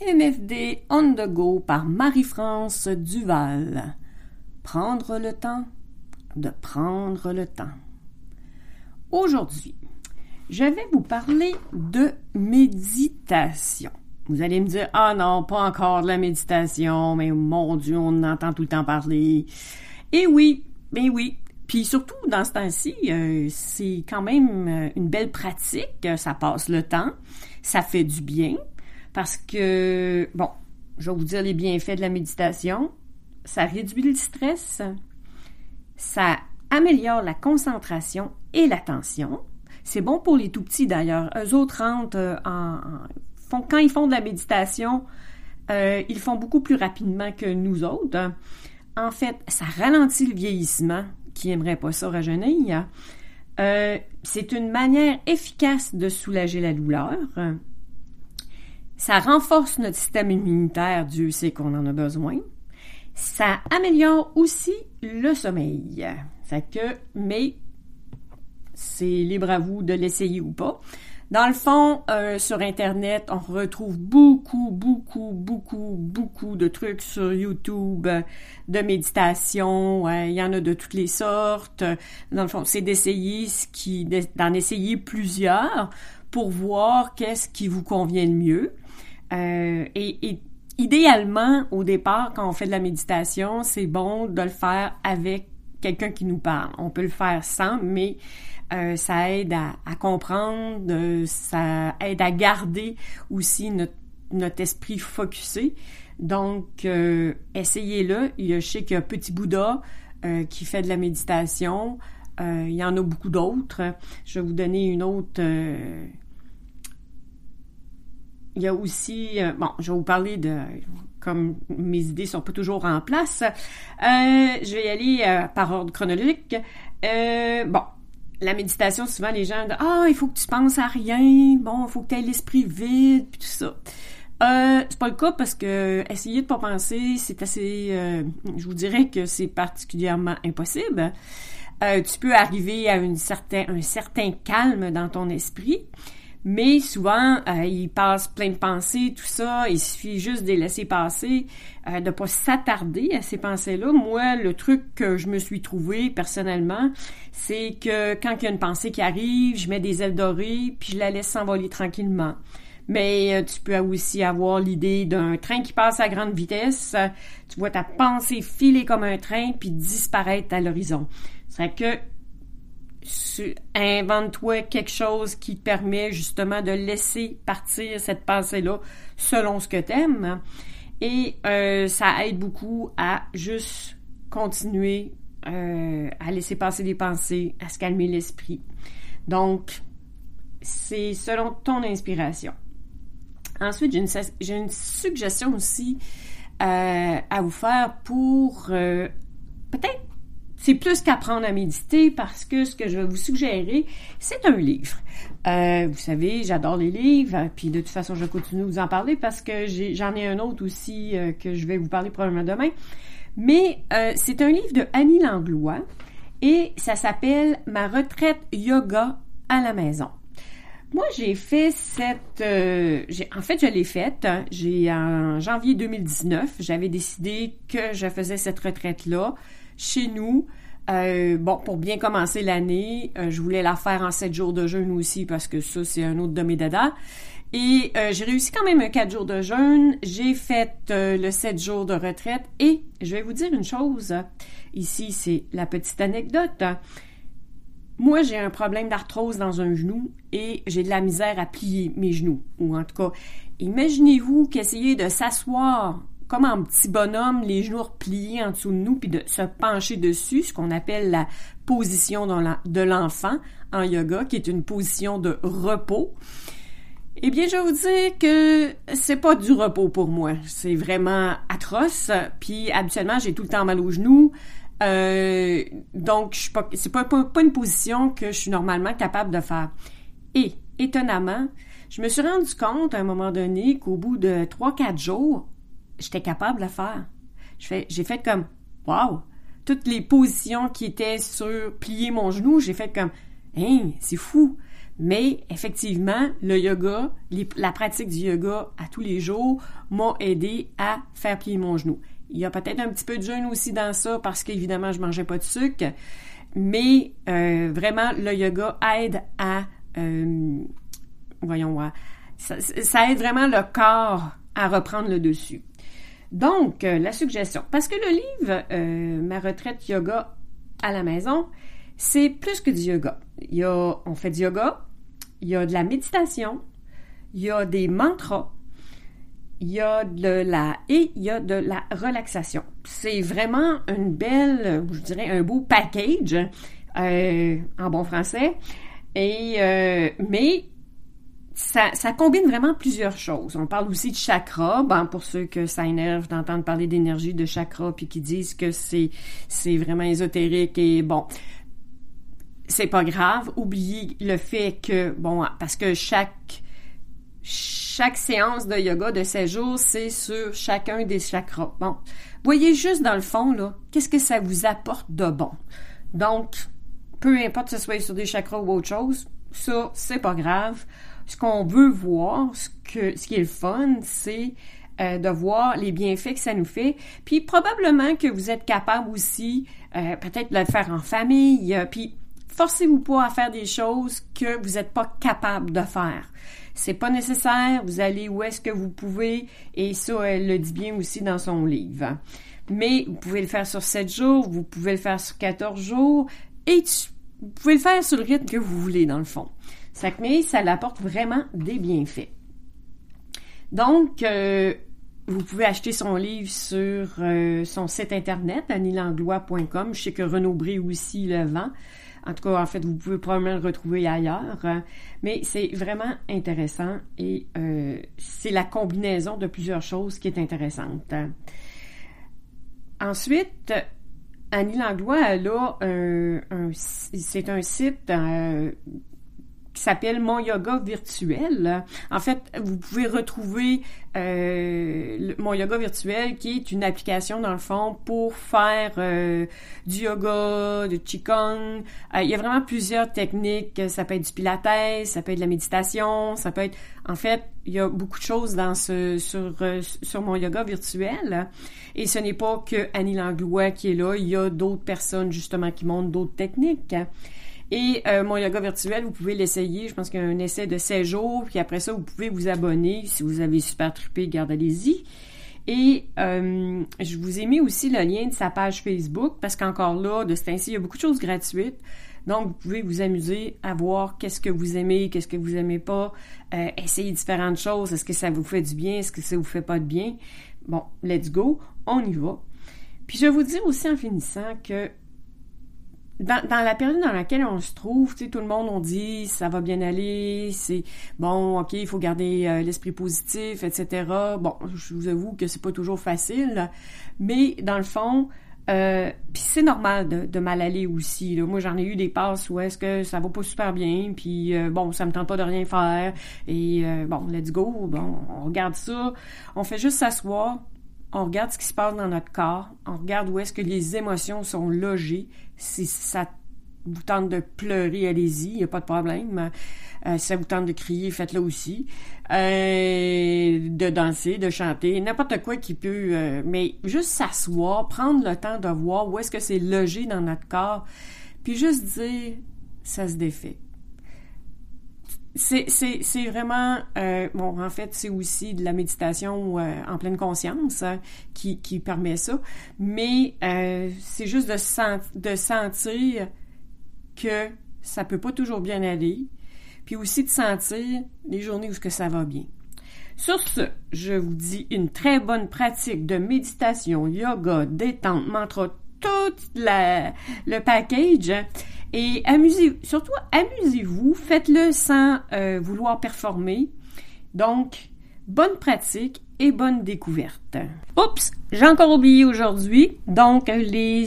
MFD on the go par Marie-France Duval. Prendre le temps de prendre le temps. Aujourd'hui, je vais vous parler de méditation. Vous allez me dire, ah non, pas encore de la méditation, mais mon Dieu, on entend tout le temps parler. Et oui, mais oui. Puis surtout, dans ce temps-ci, euh, c'est quand même euh, une belle pratique, ça passe le temps, ça fait du bien, parce que, bon, je vais vous dire les bienfaits de la méditation. Ça réduit le stress, ça améliore la concentration et l'attention. C'est bon pour les tout petits d'ailleurs. Eux autres rentrent euh, en, font, quand ils font de la méditation, euh, ils font beaucoup plus rapidement que nous autres. En fait, ça ralentit le vieillissement. Qui aimerait pas ça rajeunir? Euh, c'est une manière efficace de soulager la douleur. Ça renforce notre système immunitaire, Dieu sait qu'on en a besoin. Ça améliore aussi le sommeil. Ça que, mais c'est libre à vous de l'essayer ou pas. Dans le fond, euh, sur Internet, on retrouve beaucoup, beaucoup, beaucoup, beaucoup de trucs sur YouTube de méditation. il y en a de toutes les sortes. Dans le fond, c'est d'essayer ce qui, d'en essayer plusieurs pour voir qu'est-ce qui vous convient le mieux. Euh, et, idéalement, au départ, quand on fait de la méditation, c'est bon de le faire avec quelqu'un qui nous parle. On peut le faire sans, mais euh, ça aide à, comprendre, euh, ça aide à garder aussi notre, notre esprit focusé. Donc, essayez-le. Je sais qu'il y a Petit Bouddha qui fait de la méditation. il y en a beaucoup d'autres. Je vais vous donner une autre il y a aussi, euh, bon, je vais vous parler de, comme mes idées sont pas toujours en place, euh, je vais y aller euh, par ordre chronologique. bon, la méditation, souvent les gens disent ah il faut que tu penses à rien, bon il faut que tu aies l'esprit vide puis tout ça. C'est pas le cas parce que essayer de pas penser, c'est assez, je vous dirais que c'est particulièrement impossible. tu peux arriver à une certain, un certain calme dans ton esprit, mais souvent, euh, il passe plein de pensées, tout ça. Il suffit juste de les laisser passer, euh, de pas s'attarder à ces pensées-là. Moi, le truc que je me suis trouvé personnellement, c'est que quand il y a une pensée qui arrive, je mets des ailes dorées, puis je la laisse s'envoler tranquillement. Mais euh, tu peux aussi avoir l'idée d'un train qui passe à grande vitesse. tu vois ta pensée filer comme un train puis disparaître à l'horizon. C'est que invente-toi quelque chose qui te permet justement de laisser partir cette pensée-là selon ce que t'aimes. Et euh, ça aide beaucoup à juste continuer euh, à laisser passer des pensées, à se calmer l'esprit. Donc, c'est selon ton inspiration. Ensuite, j'ai une, suggestion aussi euh, à vous faire pour peut-être c'est plus qu'apprendre à méditer parce que ce que je vais vous suggérer, c'est un livre. Euh, vous savez, j'adore les livres, puis de toute façon, je continue de vous en parler parce que j'en ai, un autre aussi euh, que je vais vous parler probablement demain. Mais euh, c'est un livre de Annie Langlois et ça s'appelle Ma retraite yoga à la maison. Moi, j'ai fait cette... en fait, je l'ai faite. Hein. J'ai en janvier 2019, j'avais décidé que je faisais cette retraite-là chez nous. Euh, bon, pour bien commencer l'année, euh, je voulais la faire en sept jours de jeûne aussi parce que ça, c'est un autre de mes. Et euh, j'ai réussi quand même quatre jours de jeûne. J'ai fait le sept jours de retraite. Et je vais vous dire une chose. Ici, c'est la petite anecdote. Moi, j'ai un problème d'arthrose dans un genou et j'ai de la misère à plier mes genoux. Ou en tout cas, imaginez-vous qu'essayer de s'asseoir comme un petit bonhomme, les genoux repliés en dessous de nous, puis de se pencher dessus, ce qu'on appelle la position de l'enfant en yoga, qui est une position de repos. Eh bien, je vais vous dire que c'est pas du repos pour moi. C'est vraiment atroce. Puis habituellement, j'ai tout le temps mal aux genoux. Euh, donc, je pas, c'est pas, une position que je suis normalement capable de faire. Et, étonnamment, je me suis rendu compte à un moment donné qu'au bout de 3-4 jours, j'étais capable de faire. J'ai fait comme, wow! Toutes les positions qui étaient sur plier mon genou, j'ai fait comme, hein, c'est fou! Mais effectivement, le yoga, la pratique du yoga à tous les jours m'a aidé à faire plier mon genou. Il y a peut-être un petit peu de jeûne aussi dans ça parce qu'évidemment, je mangeais pas de sucre. Mais euh, vraiment, le yoga aide à, euh, voyons, ça, ça, aide vraiment le corps à reprendre le dessus. Donc, euh, la suggestion, parce que le livre Ma retraite yoga à la maison, c'est plus que du yoga. Il y a, on fait du yoga, il y a de la méditation, il y a des mantras, il y a de la et il y a de la relaxation. C'est vraiment une belle, je dirais un beau package euh, en bon français. Et euh, mais ça, ça, combine vraiment plusieurs choses. On parle aussi de chakra, ben pour ceux que ça énerve d'entendre parler d'énergie de chakra puis qui disent que c'est c'est vraiment ésotérique et bon c'est pas grave. Oubliez le fait que, bon, parce que chaque, chaque séance de yoga de 16 jours, c'est sur chacun des chakras. Bon. Voyez juste dans le fond, là, qu'est-ce que ça vous apporte de bon? Donc, peu importe que ce soit sur des chakras ou autre chose, ça, c'est pas grave. Ce qu'on veut voir, ce, qui est le fun, c'est euh, de voir les bienfaits que ça nous fait. Puis probablement que vous êtes capable aussi, euh, peut-être de le faire en famille. Euh, puis forcez-vous pas à faire des choses que vous n'êtes pas capable de faire. C'est pas nécessaire, vous allez où est-ce que vous pouvez, et ça, elle le dit bien aussi dans son livre. Mais vous pouvez le faire sur 7 jours, vous pouvez le faire sur 14 jours, et vous pouvez le faire sur le rythme que vous voulez, dans le fond. Ça, mais ça l'apporte vraiment des bienfaits. Donc, euh, vous pouvez acheter son livre sur euh, son site internet, anilanglois.com. Je sais que Renaud Bré aussi le vend. En tout cas, en fait, vous pouvez probablement le retrouver ailleurs. Mais c'est vraiment intéressant et euh, c'est la combinaison de plusieurs choses qui est intéressante. Ensuite, Annie Langlois, elle a un, c'est un site euh, qui s'appelle Mon Yoga Virtuel. En fait, vous pouvez retrouver euh, Mon Yoga Virtuel, qui est une application, dans le fond, pour faire euh, du yoga, du qigong. Euh, il y a vraiment plusieurs techniques. Ça peut être du pilates, ça peut être de la méditation, ça peut être... En fait, il y a beaucoup de choses dans ce sur, sur Mon Yoga Virtuel. Et ce n'est pas que Annie Langlois qui est là. Il y a d'autres personnes, justement, qui montrent d'autres techniques. Et euh, mon yoga virtuel, vous pouvez l'essayer. Je pense qu'il y a un essai de 16 jours. Puis après ça, vous pouvez vous abonner. Si vous avez super trippé, garde allez-y. Et euh, je vous ai mis aussi le lien de sa page Facebook parce qu'encore là, de ce ainsi, il y a beaucoup de choses gratuites. Donc, vous pouvez vous amuser à voir qu'est-ce que vous aimez, qu'est-ce que vous aimez pas, euh, essayer différentes choses. Est-ce que ça vous fait du bien, est-ce que ça vous fait pas de bien? Bon, let's go, on y va. Puis je vous dire aussi en finissant que dans, dans, la période dans laquelle on se trouve, tu sais, tout le monde on dit ça va bien aller, c'est bon, ok, il faut garder euh, l'esprit positif, etc. Bon, je vous avoue que c'est pas toujours facile, mais dans le fond, euh, puis c'est normal de, de, mal aller aussi. Là. Moi, j'en ai eu des passes où est-ce que ça va pas super bien, puis euh, bon, ça me tente pas de rien faire, et bon, let's go, bon, on regarde ça, on fait juste s'asseoir, on regarde ce qui se passe dans notre corps, on regarde où est-ce que les émotions sont logées. Si ça vous tente de pleurer, allez-y, il n'y a pas de problème. Euh, si ça vous tente de crier, faites-le aussi. Euh, de danser, de chanter, n'importe quoi qui peut... Euh, mais juste s'asseoir, prendre le temps de voir où est-ce que c'est logé dans notre corps, puis juste dire, ça se défait c'est vraiment euh, bon en fait c'est aussi de la méditation euh, en pleine conscience hein, qui, qui permet ça mais euh, c'est juste de, de sentir que ça peut pas toujours bien aller puis aussi de sentir les journées où ce que ça va bien sur ce, je vous dis une très bonne pratique de méditation, yoga, détente, mantra, tout la, le package. Et amusez, surtout amusez-vous, faites-le sans euh, vouloir performer. Donc, bonne pratique et bonne découverte. Oups, j'ai encore oublié aujourd'hui. Donc, les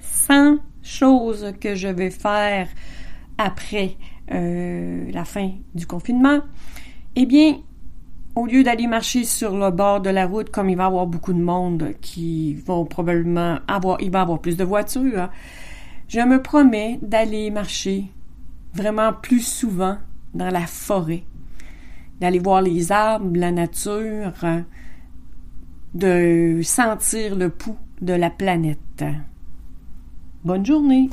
100 choses que je vais faire après euh, la fin du confinement. Eh bien, au lieu d'aller marcher sur le bord de la route, comme il va y avoir beaucoup de monde qui vont probablement avoir, il va y avoir plus de voitures, je me promets d'aller marcher vraiment plus souvent dans la forêt, d'aller voir les arbres, la nature, de sentir le pouls de la planète. Bonne journée!